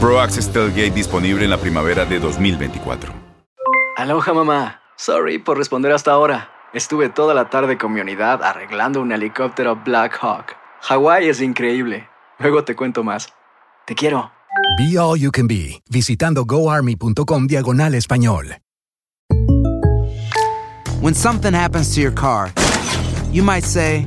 Pro Access Tailgate disponible en la primavera de 2024. Aloha mamá. Sorry por responder hasta ahora. Estuve toda la tarde con mi unidad arreglando un helicóptero Black Hawk. Hawái es increíble. Luego te cuento más. Te quiero. Be All You Can Be, visitando goarmy.com diagonal español. When something happens to your car, you might say,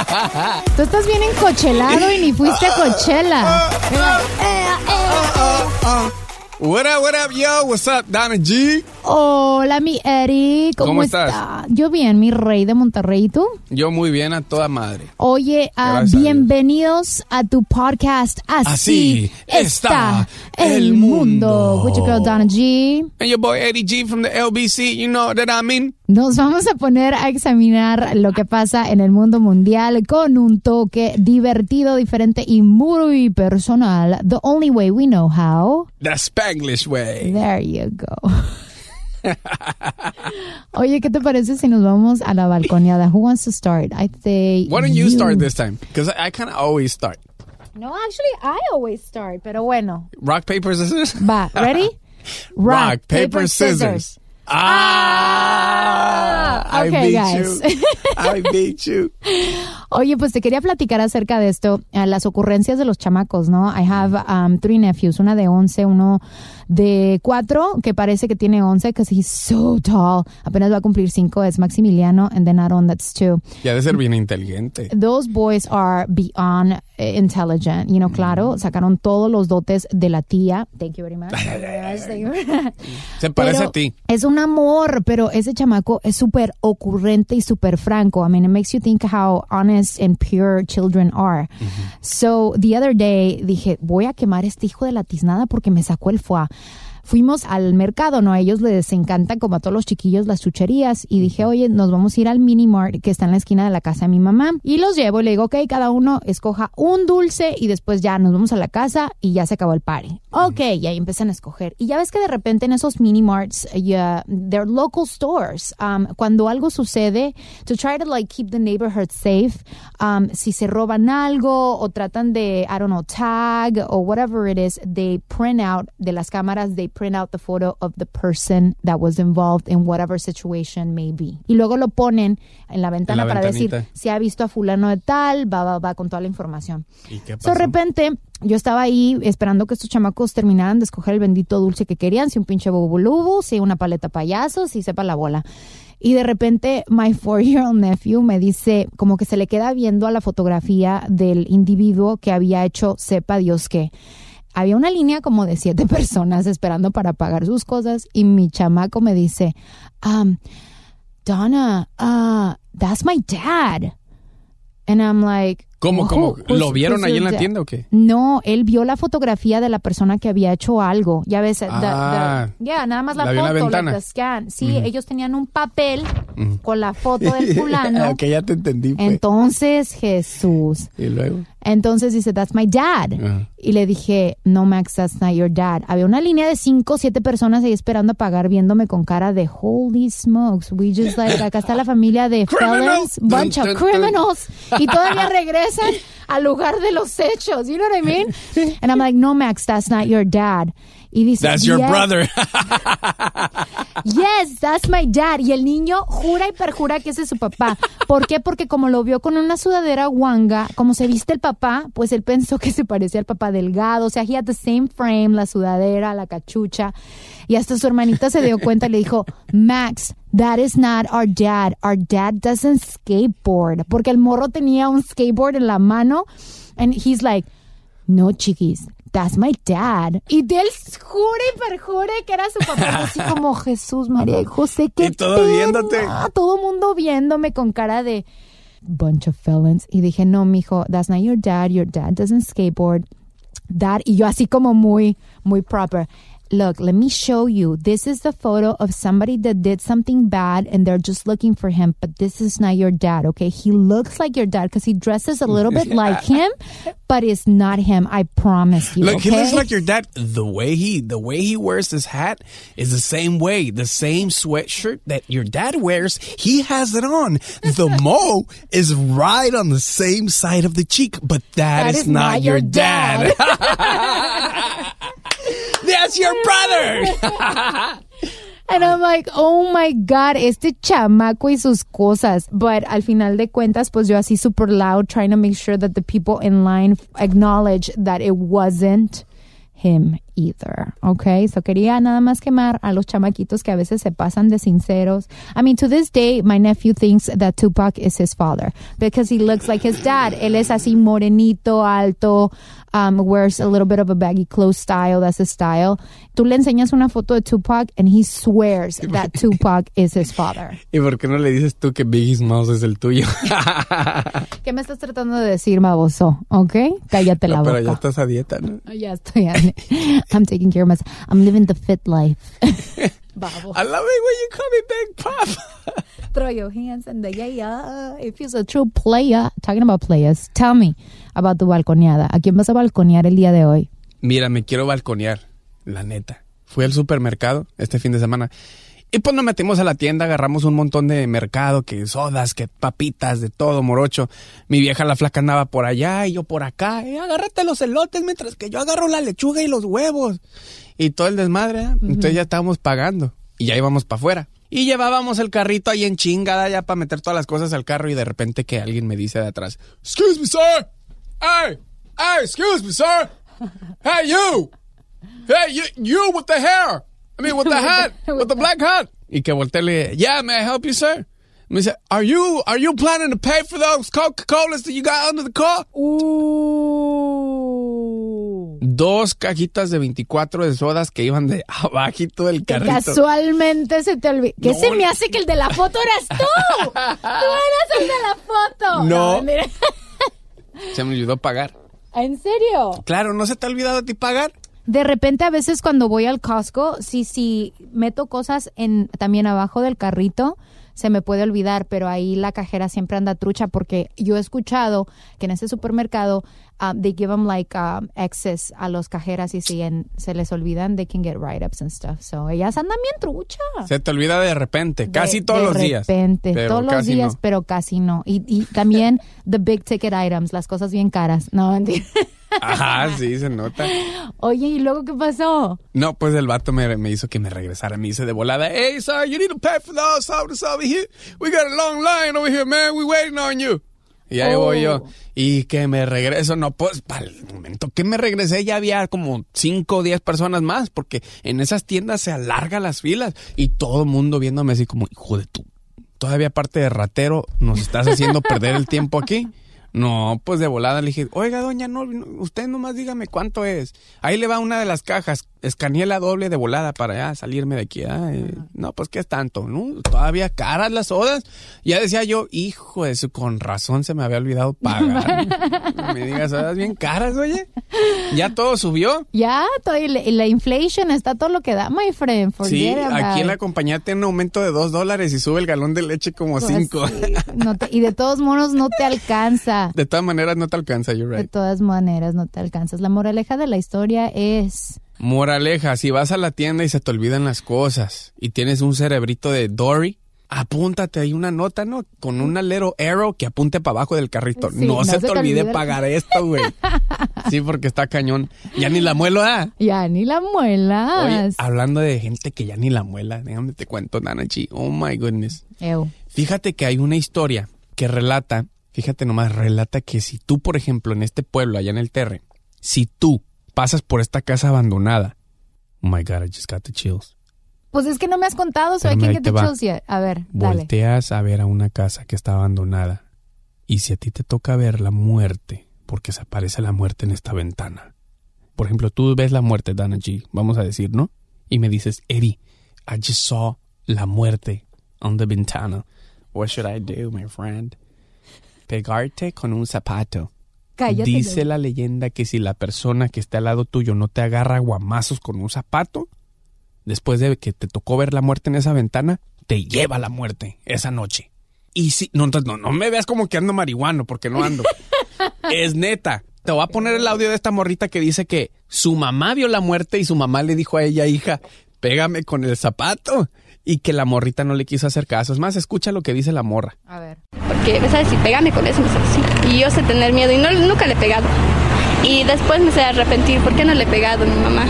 Tú estás bien encochelado y ni fuiste a Coachella. What up, what up, yo? What's up, Donna G? Hola, mi Eri. ¿Cómo, ¿Cómo está? estás? Yo bien, mi rey de Monterrey. ¿Y tú? Yo muy bien a toda madre. Oye, a Dios. bienvenidos a tu podcast. Así, Así está el el mundo. mundo. With your girl, Donna G. And your boy Eddie G from the LBC, you know what I mean? Nos vamos a poner a examinar lo que pasa en el mundo mundial con un toque divertido, diferente y muy personal. The only way we know how. The Spanglish way. There you go. Oye, ¿qué te parece si nos vamos a la balconeada? Who wants to start? I say Why don't you start this time? Because I, I kind of always start. No, actually, I always start, pero bueno. Rock, paper, scissors? Va, ready? Rock, paper, scissors. Ah, I Okay, beat guys. you. I beat you. Oye, pues te quería platicar acerca de esto, eh, las ocurrencias de los chamacos, ¿no? I have um, three nephews, una de 11, uno de 4, que parece que tiene 11, because he's so tall. Apenas va a cumplir 5, es Maximiliano, and then Aaron, that's 2. Ya de ser bien inteligente. Those boys are beyond intelligent, you know, claro, sacaron todos los dotes de la tía. Thank you very much. Se parece Pero a ti. Es un amor, pero ese chamaco es súper ocurrente y súper franco. I mean, it makes you think how honest and pure children are. So, the other day dije, voy a quemar este hijo de la tiznada porque me sacó el foie. Fuimos al mercado, ¿no? A ellos les encantan, como a todos los chiquillos, las chucherías. Y dije, oye, nos vamos a ir al mini mart que está en la esquina de la casa de mi mamá. Y los llevo y le digo, ok, cada uno escoja un dulce y después ya nos vamos a la casa y ya se acabó el party. Ok, y ahí empiezan a escoger. Y ya ves que de repente en esos mini marts, ya, they're local stores. Um, cuando algo sucede, to try to like keep the neighborhood safe, um, si se roban algo o tratan de, I don't know, tag or whatever it is, they print out de las cámaras, they print out the photo of the person that was involved in whatever situation may be. Y luego lo ponen en la ventana la para decir si ha visto a fulano de tal, va, va, va con toda la información. ¿Y qué So, pasó? de repente, yo estaba ahí esperando que estos chamacos terminaran de escoger el bendito dulce que querían, si un pinche bubulubu, si una paleta payaso, si sepa la bola. Y de repente, my four-year-old nephew me dice, como que se le queda viendo a la fotografía del individuo que había hecho sepa Dios qué. Había una línea como de siete personas esperando para pagar sus cosas y mi chamaco me dice, um, Donna, uh, that's my dad. And I'm like, ¿Cómo, cómo? Who- ¿Lo who's- vieron who's ahí en la tienda o qué? No, él vio la fotografía de la persona que había hecho algo. Ya ves, the- Ah. yeah, nada más la, en la foto, like scan. Sí, ellos tenían un papel con la foto del fulano. ya te entendí. pues. Entonces, Jesús. y luego. Entonces dice, that's my dad. Ajá. Y le dije, no, Max, that's not your dad. Había una línea de cinco siete personas ahí esperando a pagar, viéndome con cara de holy smokes. We just like, acá está la familia de felons, bunch of criminals. Y todavía regresan al lugar de los hechos. You know what I mean? And I'm like, no, Max, that's not your dad. Y dice, That's your "Yes." brother. Yes, that's my dad. Y el niño jura y perjura que ese es su papá. ¿Por qué? Porque como lo vio con una sudadera guanga, como se viste el papá, pues él pensó que se parecía al papá delgado. O sea, he had the same frame, la sudadera, la cachucha. Y hasta su hermanita se dio cuenta y le dijo, Max, that is not our dad. Our dad doesn't skateboard. Porque el morro tenía un skateboard en la mano. And he's like, no, chiquis, that's my dad. Y de él jure y perjure que era su papá. Así como Jesús, María y José, qué Y todo pena. viéndote. Todo mundo viéndome con cara de bunch of felons. Y dije, no, mijo, that's not your dad. Your dad doesn't skateboard. That, y yo así como muy, muy proper. Look, let me show you. This is the photo of somebody that did something bad and they're just looking for him, but this is not your dad, okay? He looks like your dad because he dresses a little bit like him, but it's not him. I promise you. Look, he looks like your dad. The way he the way he wears his hat is the same way. The same sweatshirt that your dad wears, he has it on. The mo is right on the same side of the cheek, but That is, is not, not your, your dad. That's your brother. And I'm like, oh my God, este chamaco y sus cosas. But al final de cuentas, pues yo así super loud, trying to make sure that the people in line acknowledge that it wasn't him either. Okay, so quería nada más quemar a los chamaquitos que a veces se pasan de sinceros. I mean, to this day, my nephew thinks that Tupac is his father because he looks like his dad. Él es así morenito, alto, um, wears a little bit of a baggy clothes style. That's his style. Tú le enseñas una foto de Tupac and he swears that Tupac is his father. ¿Y por qué no le dices tú que Biggie Smalls es el tuyo? ¿Qué me estás tratando de decir, baboso? ¿Ok? Cállate la No, boca. pero ya estás a dieta, ¿no? Ya estoy. I'm taking care of myself. I'm living the fit life. Babo. I love it when you call me Big Pop. Throw your hands in the yeah. If you're a true player, talking about players, tell me about tu balconeada. ¿A quién vas a balconear el día de hoy? Mira, me quiero balconear, la neta. Fui al supermercado este fin de semana y pues nos metimos a la tienda, agarramos un montón de mercado, que sodas, que papitas, de todo, morocho. Mi vieja la flaca andaba por allá y yo por acá. Y agárrate los elotes mientras que yo agarro la lechuga y los huevos. Y todo el desmadre, ¿eh? Entonces ya estábamos pagando y ya íbamos para afuera. Y llevábamos el carrito ahí en chingada ya para meter todas las cosas al carro y de repente que alguien me dice de atrás, Excuse me, sir. Hey, hey, excuse me, sir. Hey, you. Hey, you, you with the hair. I mean, with the hat, with the black hat. Y que volteé le, yeah, may I help you, sir? Me dice, are you, are you planning to pay for those Coca-Colas that you got under the car? Uh. Dos cajitas de 24 de sodas que iban de abajito del Que carrito. casualmente se te olvidó. ¿Qué No. se me hace que el de la foto eras tú? Tú eras el de la foto. No. mira. Se me olvidó pagar. ¿En serio? Claro, ¿no se te ha olvidado a ti pagar? De repente a veces cuando voy al Costco, sí, sí, meto cosas en también abajo del carrito, se me puede olvidar, pero ahí la cajera siempre anda trucha porque yo he escuchado que en ese supermercado um, they give them like um, excess a los cajeras y si en- se les olvidan they can get write-ups and stuff. So ellas andan bien trucha. Se te olvida de repente, casi De- todos de los días. repente, pero todos los días, no. pero casi no. Y, y también the big ticket items, las cosas bien caras. No, mentira. Ajá, sí, se nota. Oye, ¿y luego qué pasó? No, pues el vato me, me hizo que me regresara. Me dice de volada, hey, sir, you need to pay for those sodas over here. We got a long line over here, man. We waiting on you. Y ahí voy yo. Y que me regreso, no, pues, para el momento que me regresé ya había como 5 o 10 personas más, porque en esas tiendas se alargan las filas y todo el mundo viéndome así como, hijo de tu, todavía aparte de ratero, nos estás haciendo perder el tiempo aquí. No, pues de volada le dije, oiga, doña, no, no, usted nomás dígame cuánto es. Ahí le va una de las cajas. Escaneé la doble de volada para ya salirme de aquí. eh, No, pues qué es tanto, ¿no? Todavía caras las sodas. Ya decía yo, hijo de su, con razón se me había olvidado pagar. No me digas sodas bien caras, oye. Ya todo subió. Ya, todo, y la, y la inflation está todo lo que da, my friend. Sí, aquí en la compañía tiene un aumento de dos dólares y sube el galón de leche como Pues cinco. sí, no te- y de todos modos no te alcanza. De todas maneras no te alcanza, you're De right. todas maneras no te alcanzas. La moraleja de la historia es... Moraleja, si vas a la tienda y se te olvidan las cosas y tienes un cerebrito de Dory, apúntate ahí una nota, ¿no? Con un alero arrow que apunte para abajo del carrito. Sí, no, se, te olvide pagar esto, güey. sí, porque está cañón. Ya ni la muelo, ¿ah? Ya ni la Oye, muelas. hablando de gente que ya ni la muela, déjame te cuento, Nanachi. Oh my goodness. Ew. Fíjate que hay una historia que relata, fíjate nomás, relata que si tú, por ejemplo, en este pueblo, allá en el Terre, si tú pasas por esta casa abandonada, oh my God, I just got the chills. Pues es que no me has contado, soy Espérame, que te chills A ver, dale. Volteas a ver a una casa que está abandonada y si a ti te toca ver la muerte, porque se aparece la muerte en esta ventana. Por ejemplo, tú ves la muerte, Dana G, vamos a decir, ¿no? Y me dices, Eddie, I just saw la muerte on the ventana. What should I do, my friend? Pegarte con un zapato. Cállate. Dice la leyenda que si la persona que está al lado tuyo no te agarra guamazos con un zapato, después de que te tocó ver la muerte en esa ventana, te lleva la muerte esa noche. Y si, no, entonces, no, no me veas como que ando marihuano, porque no ando. es neta. Te voy a poner el audio de esta morrita que dice que su mamá vio la muerte y su mamá le dijo a ella, hija, pégame con el zapato. Y que la morrita no le quiso hacer caso. Es más, escucha lo que dice la morra. A ver. Porque me sabe si pégame con eso, me sabe sí. Y yo sé tener miedo y no, nunca le he pegado. Y después me sé arrepentir, ¿por qué no le he pegado a mi mamá?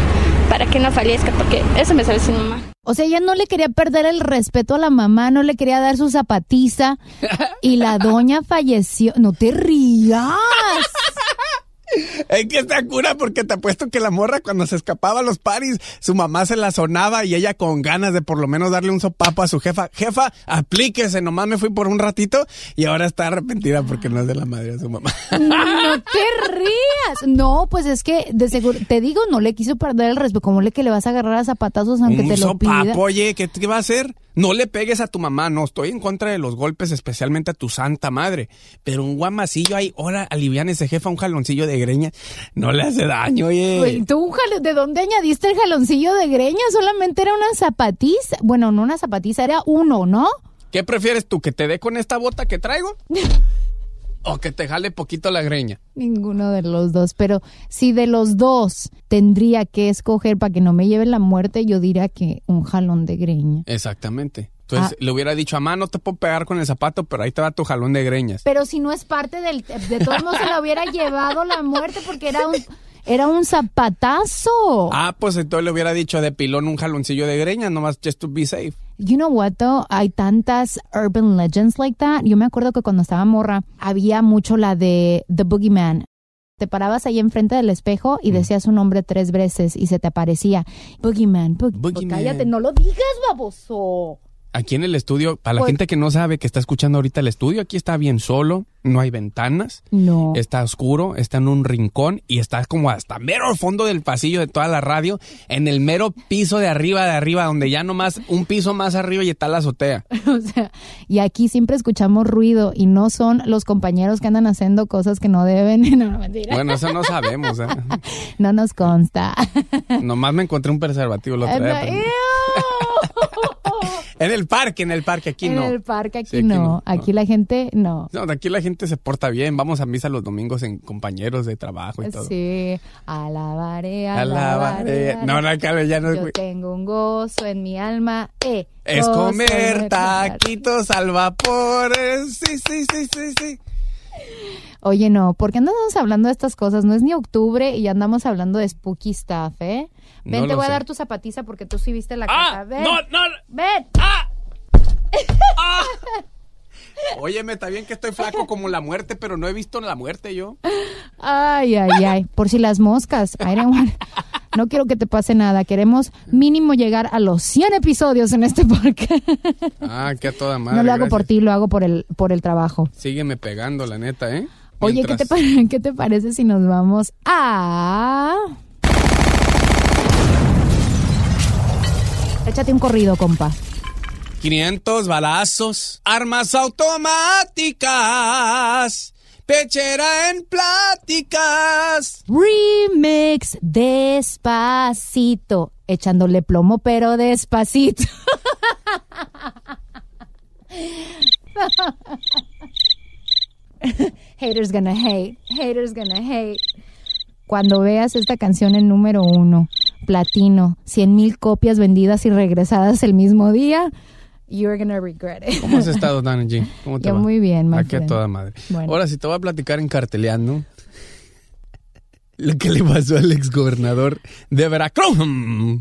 Para que no fallezca, porque eso me sabe sin mamá. O sea, ella no le quería perder el respeto a la mamá, no le quería dar su zapatiza. Y la doña falleció. No te rías. Es que está cura porque te apuesto que la morra cuando se escapaba a los paris, su mamá se la sonaba y ella con ganas de por lo menos darle un sopapo a su jefa. Jefa, aplíquese, nomás me fui por un ratito y ahora está arrepentida porque no es de la madre de su mamá. No te rías. No, pues es que de seguro, te digo, no le quiso perder el respeto. ¿Cómo le que le vas a agarrar a zapatazos aunque un te lo pida? sopapo, oye, ¿qué, ¿qué va a hacer? No le pegues a tu mamá, no, estoy en contra de los golpes, especialmente a tu santa madre. Pero un guamacillo ahí, ahora aliviánese, jefa, un jaloncillo de greña, no le hace daño, oye. Güey, ¿Tú de dónde añadiste el jaloncillo de greña? Solamente era una zapatiza. Bueno, no una zapatiza, era uno, ¿no? ¿Qué prefieres tú, que te dé con esta bota que traigo? ¿O que te jale poquito la greña? Ninguno de los dos, pero si de los dos tendría que escoger para que no me lleve la muerte, yo diría que un jalón de greña. Exactamente. Entonces Ah. le hubiera dicho, mamá, no te puedo pegar con el zapato, pero ahí te va tu jalón de greñas. Pero si no es parte del... De todos modos se la hubiera llevado la muerte porque era un, era un zapatazo. Ah, pues entonces le hubiera dicho de pilón un jaloncillo de greñas, nomás just to be safe. You know what though? Hay tantas urban legends like that. Yo me acuerdo que cuando estaba morra había mucho la de The Boogeyman. Te parabas ahí enfrente del espejo y decías su nombre tres veces y se te aparecía. Boogeyman, Boog- Boogeyman. Cállate, no lo digas, baboso. Aquí en el estudio, para la Pues- gente que no sabe que está escuchando ahorita el estudio, aquí está bien solo, no hay ventanas, No. está oscuro, está en un rincón y está como hasta mero al fondo del pasillo de toda la radio, en el mero piso de arriba de arriba, donde ya nomás un piso más arriba y está la azotea. O sea, y aquí siempre escuchamos ruido y no son los compañeros que andan haciendo cosas que no deben. No, mentira. Bueno, eso no sabemos, ¿eh? No nos consta. Nomás me encontré un preservativo la otra vez. En el parque, en el parque, aquí en no. el parque aquí, Sí, aquí no. no, Aquí la gente no. No, aquí la gente se porta bien. Vamos a misa los domingos en compañeros de trabajo y todo. Sí, alabaré, Alabaré. alabaré. No, no, ya no. Yo tengo un gozo en mi alma. Eh, Es comer en taquitos al vapor. eh, Sí, sí, sí, sí, sí. Oye, no, ¿por qué andamos hablando de estas cosas? No es ni octubre y ya andamos hablando de spooky stuff, ¿eh? Ven, No te voy sé. a dar tu zapatiza porque tú sí viste la casa. ¡Ah! Ven, ¡No, no! ven. Óyeme, está bien que estoy flaco como la muerte, pero no he visto la muerte yo. Ay, ay, ay. Por si las moscas. I don't want- No quiero que te pase nada. Queremos mínimo llegar a los 100 episodios en este parque. Ah, que a toda madre. no lo hago por ti, lo hago por el, por el trabajo. Sígueme pegando, la neta, ¿eh? Oye, ¿qué te, ¿qué te parece si nos vamos a... Échate un corrido, compa. 500 balazos, armas automáticas, pechera en pláticas. Remix despacito. Echándole plomo, pero despacito. Haters gonna hate. Haters gonna hate. Cuando veas esta canción en número uno, platino, 100 mil copias vendidas y regresadas el mismo día, you're gonna regret it. ¿Cómo has estado, Dani G? ¿Cómo te Yo va? muy bien, my Aquí a toda madre. Bueno. Ahora sí te voy a platicar en carteleando lo que le pasó al exgobernador de Veracruz.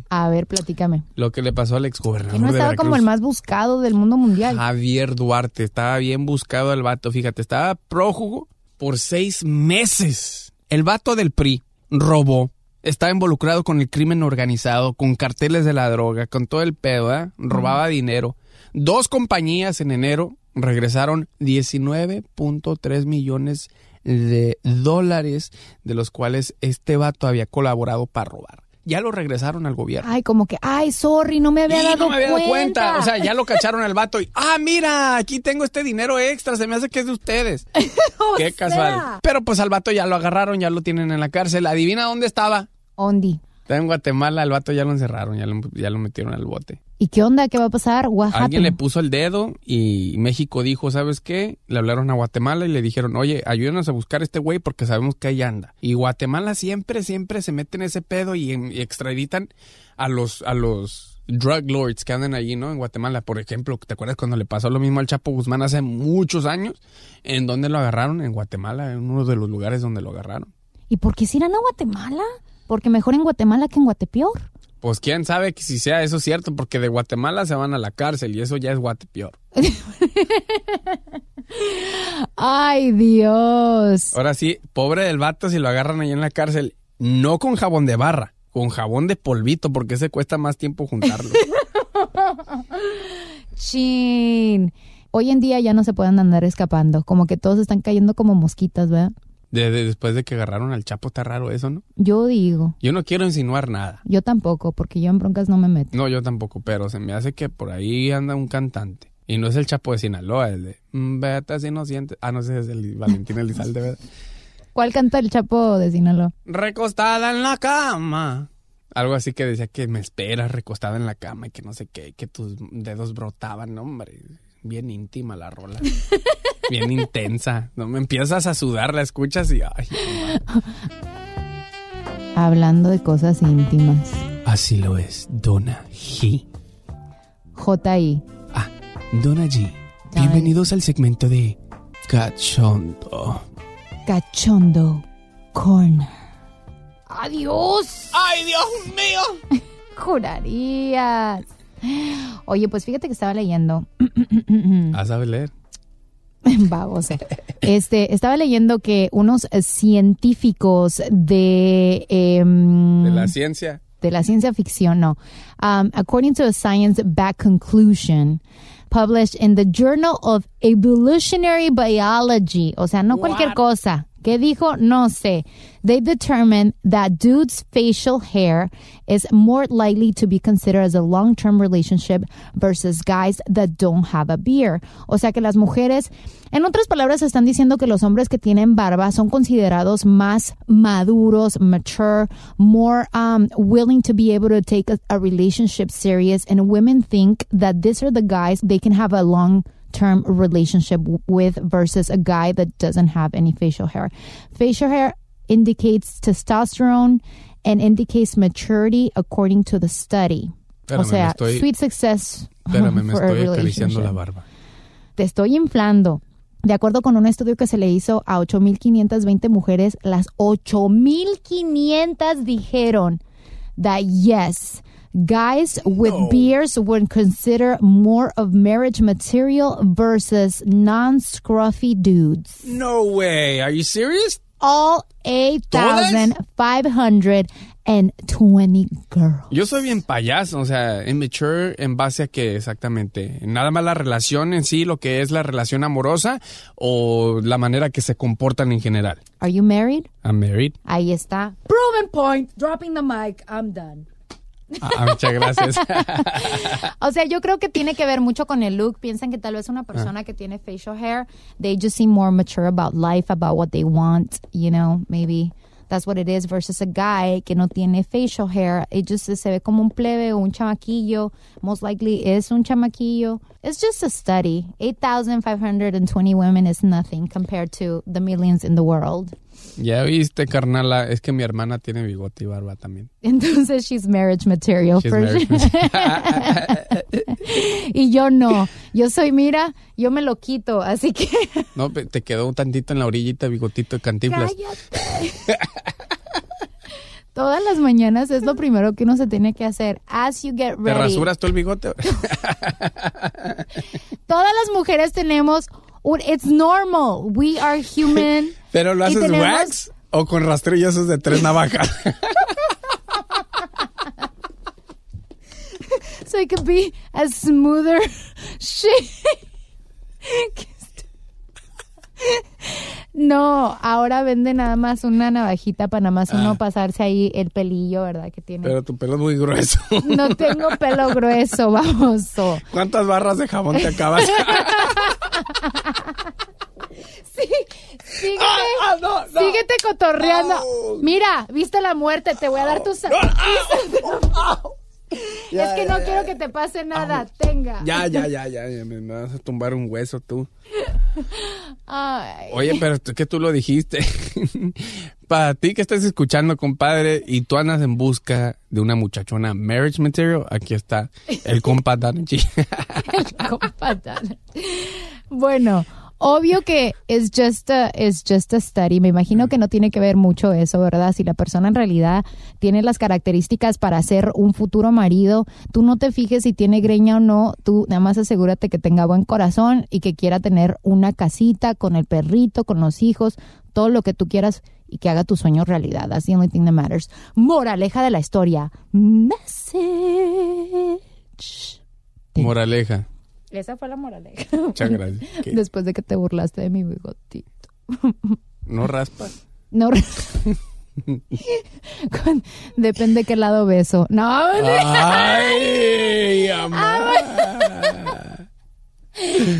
A ver, platícame. Lo que le pasó al exgobernador Que no de estaba como el más buscado del mundo mundial. Javier Duarte. Estaba bien buscado el vato. Fíjate, estaba prófugo por seis meses. El vato del PRI robó. Estaba involucrado con el crimen organizado, con carteles de la droga, con todo el pedo, ¿eh? Robaba dinero. Dos compañías en enero regresaron 19.3 millones de dólares, de los cuales este vato había colaborado para robar. Ya lo regresaron al gobierno. Ay, como que, ay, sorry, no me había Y dado no me había dado cuenta. cuenta. O sea, ya lo cacharon al vato y, ah, mira, aquí tengo este dinero extra, se me hace que es de ustedes. Qué casual. Pero pues al vato ya lo agarraron, ya lo tienen en la cárcel. Adivina dónde estaba. Ondi. Está en Guatemala, al vato ya lo encerraron, ya lo, ya lo metieron al bote. ¿Y qué onda? ¿Qué va a pasar? What Alguien le puso el dedo y México dijo, ¿sabes qué? Le hablaron a Guatemala y le dijeron, oye, ayúdenos a buscar a este güey porque sabemos que ahí anda. Y Guatemala siempre, siempre se mete en ese pedo y, y extraditan a los, a los drug lords que andan allí, ¿no? En Guatemala, por ejemplo, ¿te acuerdas cuando le pasó lo mismo al Chapo Guzmán hace muchos años? ¿En dónde lo agarraron? En Guatemala, en uno de los lugares donde lo agarraron. ¿Y por qué se irán a Guatemala? Porque mejor en Guatemala que en Guatepeor. Pues quién sabe que si sea eso cierto, porque de Guatemala se van a la cárcel y eso ya es Guatepeor. Ay, Dios. Ahora sí, pobre del vato si lo agarran ahí en la cárcel, no con jabón de barra, con jabón de polvito, porque ese cuesta más tiempo juntarlo. Chin. Hoy en día ya no se pueden andar escapando. Como que todos están cayendo como mosquitas, ¿verdad? De- de- después de que agarraron al Chapo, está raro eso, ¿no? Yo digo. Yo no quiero insinuar nada. Yo tampoco, porque yo en broncas no me meto. No, yo tampoco, pero se me hace que por ahí anda un cantante. Y no es el Chapo de Sinaloa, el de "Mm, Vete si no sientes. Ah, no sé, es el Valentín Elizalde, ¿verdad? ¿Cuál canta el Chapo de Sinaloa? Recostada en la cama. Algo así que decía que me esperas recostada en la cama y que no sé qué, que tus dedos brotaban, hombre. Bien íntima la rola. Bien intensa. No me empiezas a sudar, la escuchas y ay. Hablando de cosas íntimas. Así lo es, Donna G. J.I. Ah, Donna G. Bienvenidos al segmento de Cachondo. Cachondo Corner. ¡Adiós! ¡Ay, Dios mío! Jurarías. Oye, pues fíjate que estaba leyendo. Ah, sabes leer. Babosa. Este, estaba leyendo que unos científicos de. em, De la ciencia. de la ciencia ficción, no. Um, according to a science-backed conclusion published in the Journal of Evolutionary Biology, o sea, no cualquier cosa. ¿Qué dijo? No sé. They determined that dudes' facial hair is more likely to be considered as a long-term relationship versus guys that don't have a beard. O sea que las mujeres, en otras palabras, están diciendo que los hombres que tienen barba son considerados más maduros, mature, more um, willing to be able to take a, a relationship serious, and women think that these are the guys they can have a long term relationship with versus a guy that doesn't have any facial hair. Facial hair indicates testosterone and indicates maturity according to the study. Espérame, o sea, estoy- sweet success. Espérame, me estoy acariciando la barba. Te estoy inflando. De acuerdo con un estudio que se le hizo a 8.520 mujeres, las 8.500 dijeron that yes, guys with beards would consider more of marriage material versus non-scruffy dudes. No way. Are you serious? All 8,520 girls. Yo soy bien payaso, o sea, immature en base a qué exactamente. Nada más la relación en sí, lo que es la relación amorosa o la manera que se comportan en general. Are you married? I'm married. Ahí está. Proven point. Dropping the mic. I'm done. Ah, muchas gracias. O sea, yo creo que tiene que ver mucho con el look. Piensan que tal vez una persona que tiene facial hair, they just seem more mature about life, about what they want, you know, maybe that's what it is versus a guy que no tiene facial hair. It just se ve como un plebe o un chamaquillo. Most likely es un chamaquillo. It's just a study. 8,520 women is nothing compared to the millions in the world. Ya viste, carnala, es que mi hermana tiene bigote y barba también. Entonces she's marriage material She's marriage y yo no. Yo soy, mira, yo me lo quito, así que No, te quedó un tantito en la orillita, bigotito de cantinflas. cállate. Todas las mañanas es lo primero que uno se tiene que hacer. As you get ¿Te ready. rasuras tú el bigote? Todas las mujeres tenemos un, it's normal. We are human. ¿Pero lo haces tenemos- wax o con rastrillos de tres navajas? so it could be as smoother estu- No, ahora vende nada más una navajita para nada más uno pasarse ahí el pelillo, ¿verdad? Que tiene. Pero tu pelo es muy grueso. No tengo pelo grueso, baboso. ¿Cuántas barras de jabón te acabas? Sí, síguete, Ah, no, no. síguete cotorreando. Mira, viste la muerte, te voy a dar tus... es que no quiero que te pase nada, tenga. ya, ya, ya, ya, me, vas a tumbar un hueso tú. Ay. Oye, pero es que tú lo dijiste. Para ti que estás escuchando, compadre, y tú andas en busca de una muchachona marriage material, aquí está el compa Danchi. Compa Dana. Bueno, obvio que es just a, es just a study. Me imagino que no tiene que ver mucho eso, ¿verdad? Si la persona en realidad tiene las características para ser un futuro marido, tú no te fijes si tiene greña o no, tú nada más asegúrate que tenga buen corazón y que quiera tener una casita con el perrito, con los hijos, todo lo que tú quieras y que haga tu sueño realidad. That's the only thing that matters. Moraleja de la historia. Message. Moraleja. Esa fue la moraleja. Muchas gracias. ¿Qué? Después de que te burlaste de mi bigotito. ¿No raspas? No. Con- Depende qué lado beso. No, ¡Ay, Ah, amor!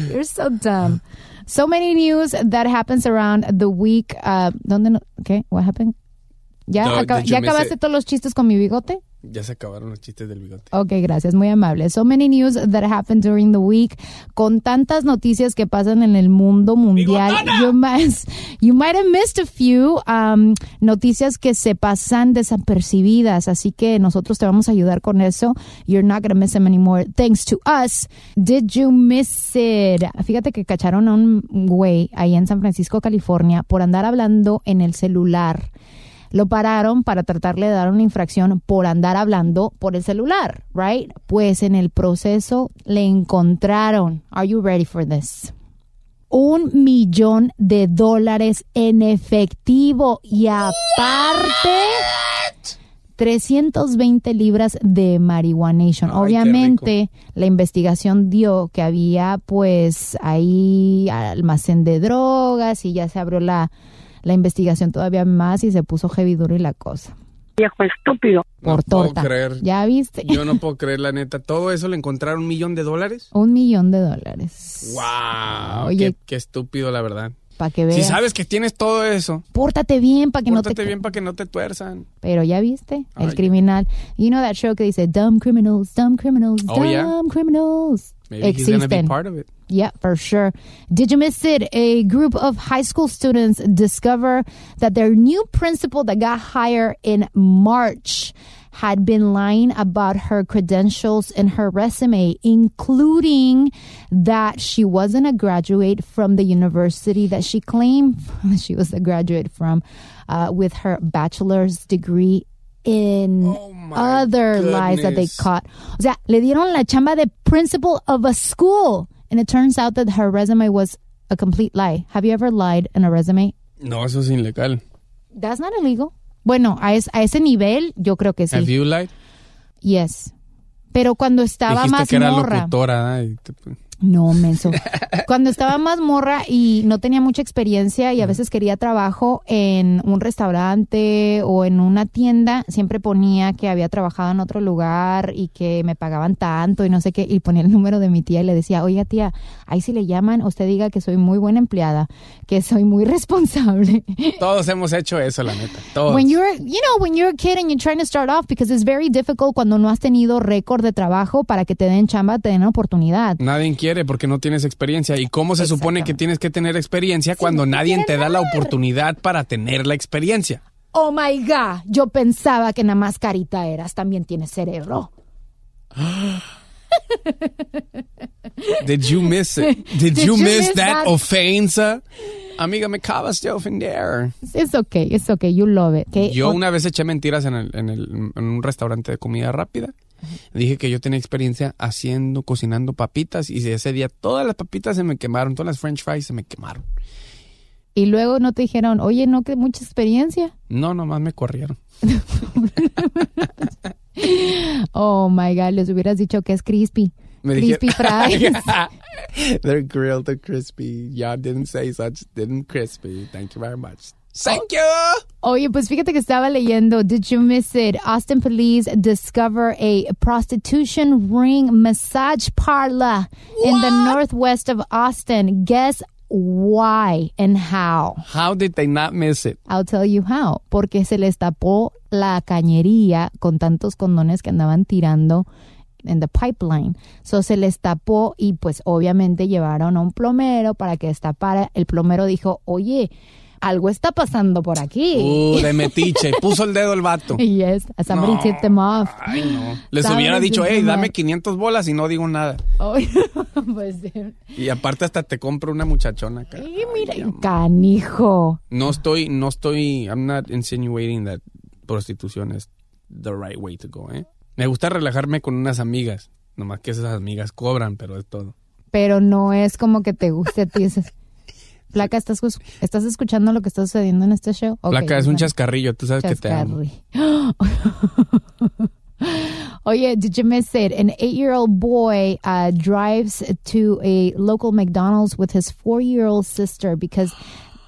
you're so dumb. So many news that happens around the week. Uh, ¿Dónde no? ¿Qué? What happened? ¿Ya, No, acab- ¿ya acabaste it? todos los chistes con mi bigote? Ya se acabaron los chistes del bigote. Ok, gracias, muy amable. So many news that happened during the week. Con tantas noticias que pasan en el mundo mundial, you might, you might have missed a few um, noticias que se pasan desapercibidas. Así que nosotros te vamos a ayudar con eso. You're not gonna miss them anymore. Thanks to us. Did you miss it? Fíjate que cacharon a un güey ahí en San Francisco, California, por andar hablando en el celular. Lo pararon para tratarle de dar una infracción por andar hablando por el celular, right? Pues en el proceso le encontraron. Are you ready for this? Un millón de dólares en efectivo y aparte 320 libras de marihuanation. Ay, Obviamente la investigación dio que había pues ahí almacén de drogas y ya se abrió la, la investigación todavía más y se puso heavy duro y la cosa. Viejo estúpido. Por No puedo torta. creer. ¿Ya viste? Yo no puedo creer, la neta. ¿Todo eso le encontraron un millón de dólares? Un millón de dólares. ¡Wow! Oye. Qué, qué estúpido, la verdad. Para que veas. Si sabes que tienes todo eso, Pórtate bien para que no pórtate te... bien para que no te tuerzan. Pero ya viste, Ay, el criminal. You know that show que dice dumb criminals, dumb criminals, Oh, dumb yeah. criminals. Maybe he's gonna be Existen. part of it. Yeah, for sure. Did you miss it? A group of high school students discover that their new principal that got hired in March had been lying about her credentials in her resume, including that she wasn't a graduate from the university that she claimed she was a graduate from uh, with her bachelor's degree in Oh, other lies that they caught. O sea, le dieron la chamba de principal of a school. And it turns out that her resume was a complete lie. Have you ever lied in a resume? No, eso es ilegal. That's not illegal. Bueno, a, es- a ese nivel, yo creo que sí. Have you lied? Yes. Pero cuando estaba Dijiste más que era morra. locutora. ¿eh? No, menso. Cuando estaba más morra y no tenía mucha experiencia y a veces quería trabajo en un restaurante o en una tienda, siempre ponía que había trabajado en otro lugar y que me pagaban tanto y no sé qué, y ponía el número de mi tía y le decía, oiga tía, ahí si le llaman, usted diga que soy muy buena empleada, que soy muy responsable. Todos hemos hecho eso, la neta. Todos. When you're, you know, when you're a kid and you're trying to start off, because it's very difficult cuando no has tenido récord de trabajo para que te den chamba, te den oportunidad. Nadie quiere porque no tienes experiencia. ¿Y cómo se supone que tienes que tener experiencia cuando nadie te da la oportunidad para tener la experiencia? Oh my God, yo pensaba que nada más carita eras, también tienes cerebro. Did you miss it? Did, you, miss, that, ofensa? Amiga, me acabas de ofender. It's okay, it's okay, you love it. okay? Yo una vez eché mentiras en, el, en, el, en un restaurante de comida rápida. Dije que yo tenía experiencia haciendo, cocinando papitas y ese día todas las papitas se me quemaron, todas las french fries se me quemaron. Y luego no te dijeron, oye, no, que mucha experiencia. No, nomás me corrieron. oh my God, les hubieras dicho que es crispy. Me crispy fries. they're grilled, they're crispy. Y'all didn't say such, didn't crispy. Thank you very much. Thank you. Oye, pues fíjate que estaba leyendo. Did you miss it? Austin police discover a prostitution ring massage parlor in the northwest of Austin. Guess why and how? How did they not miss it? I'll tell you how. Porque se les tapó la cañería con tantos condones que andaban tirando en the pipeline. So se les tapó y pues obviamente llevaron a un plomero para que destapara. El plomero dijo, oye, algo está pasando por aquí. Uh, de metiche. Puso el dedo el vato. Yes, somebody No. tipped them off. Ay, no. Les Somebody hubiera dicho, hey, dame off. 500 bolas y no digo nada. Oh, pues, sí. Y aparte hasta te compro una muchachona acá. Y mira, canijo. No estoy, no estoy, I'm not insinuating that prostitución es the right way to go, ¿eh? Me gusta relajarme con unas amigas. Nomás que esas amigas cobran, pero es todo. Pero no es como que te guste a ti. Flaca, ¿estás, jus- ¿estás escuchando lo que está sucediendo en este show? Ok, Flaca, es un chascarrillo, tú sabes que te amo. Chascarri. Oye, did you miss it? An eight-year-old boy uh, drives to a local McDonald's with his four-year-old sister because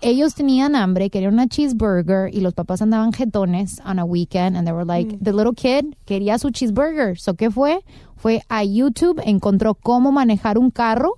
ellos tenían hambre, querían una cheeseburger y los papás andaban jetones on a weekend and they were like, the little kid quería su cheeseburger. So, ¿qué fue? Fue a YouTube, encontró cómo manejar un carro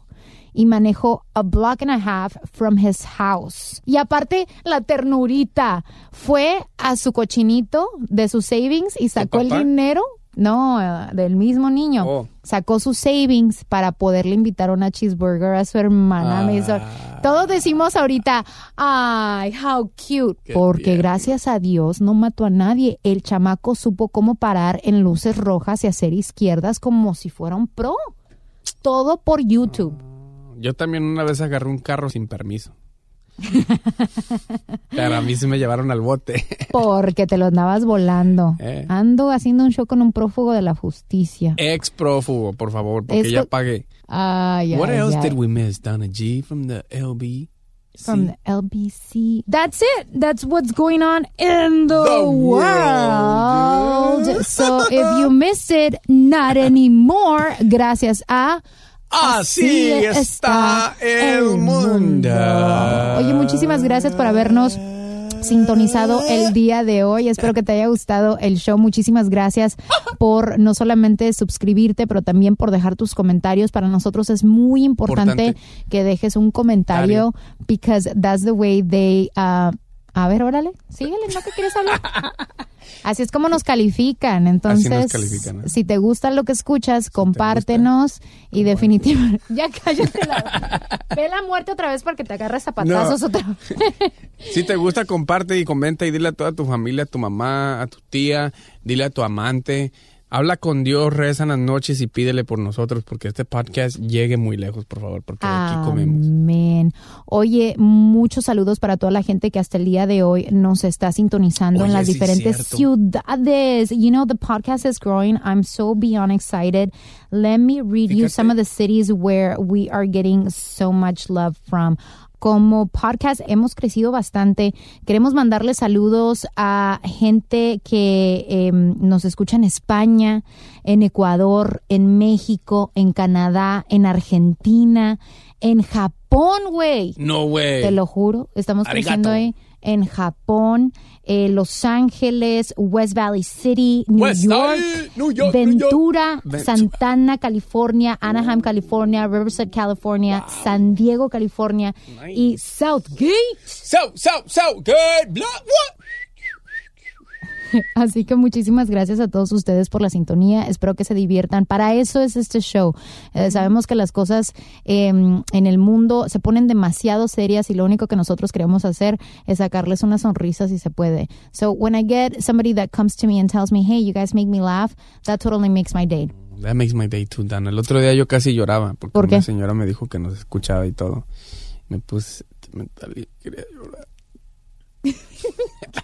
y manejó a block and a half from his house. Y aparte, la ternurita fue a su cochinito de sus savings y sacó el dinero. No, del mismo niño. Oh. Sacó sus savings para poderle invitar una cheeseburger a su hermana. Ah. Todos decimos ahorita, ay, how cute. Porque gracias a Dios no mató a nadie. El chamaco supo cómo parar en luces rojas y hacer izquierdas como si fuera un pro. Todo por YouTube. Yo también una vez agarré un carro sin permiso. Pero a mí sí me llevaron al bote. Porque te lo andabas volando. Eh. Ando haciendo un show con un prófugo de la justicia. Ex prófugo, por favor, porque Esto- ya pagué. Ay, What ay, else did we miss? Donna G from the LB. From the LBC. That's it. That's what's going on in the, The world. world. So if you missed it, not anymore. Gracias a Así está el mundo. Oye, muchísimas gracias por habernos sintonizado el día de hoy. Espero que te haya gustado el show. Muchísimas gracias por no solamente suscribirte, pero también por dejar tus comentarios. Para nosotros es muy importante, Importante. que dejes un comentario because that's the way they uh, a ver, órale, síguele, ¿no que quieres hablar? Así es como nos califican. Entonces, califican, ¿eh? si te gusta lo que escuchas, compártenos y definitivamente. Ya cállate la. Ve la muerte otra vez porque te agarras a patazos No. otra vez. Si te gusta, comparte y comenta y dile a toda tu familia, a tu mamá, a tu tía, dile a tu amante. Habla con Dios, reza en las noches y pídele por nosotros porque este podcast llegue muy lejos, por favor, porque aquí comemos. Amén. Oye, muchos saludos para toda la gente que hasta el día de hoy nos está sintonizando en las sí, diferentes cierto. ciudades. You know, the podcast is growing. I'm so beyond excited. Let me read you some of the cities where we are getting so much love from. Como podcast hemos crecido bastante. Queremos mandarle saludos a gente que em, nos escucha en España, en Ecuador, en México, en Canadá, en Argentina, en Japón, güey. No, güey. Te lo juro. Estamos Arigato. creciendo ahí en Japón, eh, Los Ángeles, West Valley City, New West York, Valley, New York, New York. Ventura. Santana, California, Anaheim, California, Riverside, California, San Diego, California y Southgate. So, so, so, good. Blah, what? Así que muchísimas gracias a todos ustedes por la sintonía. Espero que se diviertan. Para eso es este show. Eh, sabemos que las cosas eh, en el mundo se ponen demasiado serias y lo único que nosotros queremos hacer es sacarles una sonrisa si se puede. So when I get somebody that comes to me and tells me, hey, you guys make me laugh, that totally makes my day. That makes my day too, Dan. El otro día yo casi lloraba porque ¿Por una señora me dijo que nos escuchaba y todo. Me puse sentimental y quería llorar.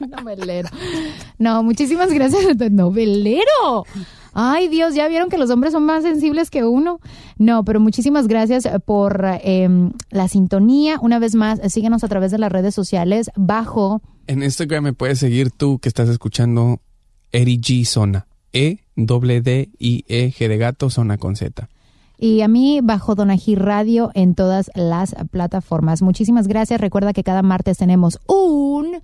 Novelero. No, muchísimas gracias. Novelero. Ay, Dios, ya vieron que los hombres son más sensibles que uno. No, pero muchísimas gracias por eh, la sintonía. Una vez más, síguenos a través de las redes sociales bajo En Instagram me puedes seguir tú que estás escuchando Eri G Zona. E doble D I E G de gato zona con Z. y a mí bajo Donají Radio en todas las plataformas. Muchísimas gracias. Recuerda que cada martes tenemos un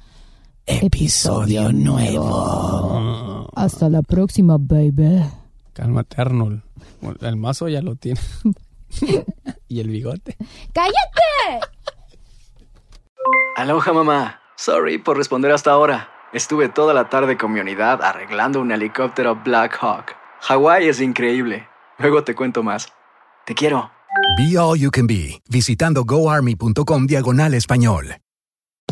episodio nuevo. Hasta la próxima, baby. Cálmate, Arnold. El mazo ya lo tiene. y el bigote. ¡Cállate! Aloha mamá. Sorry por responder hasta ahora. Estuve toda la tarde con mi unidad arreglando un helicóptero Black Hawk. Hawái es increíble. Luego te cuento más. Te quiero. Be All You Can Be, visitando goarmy.com diagonal español.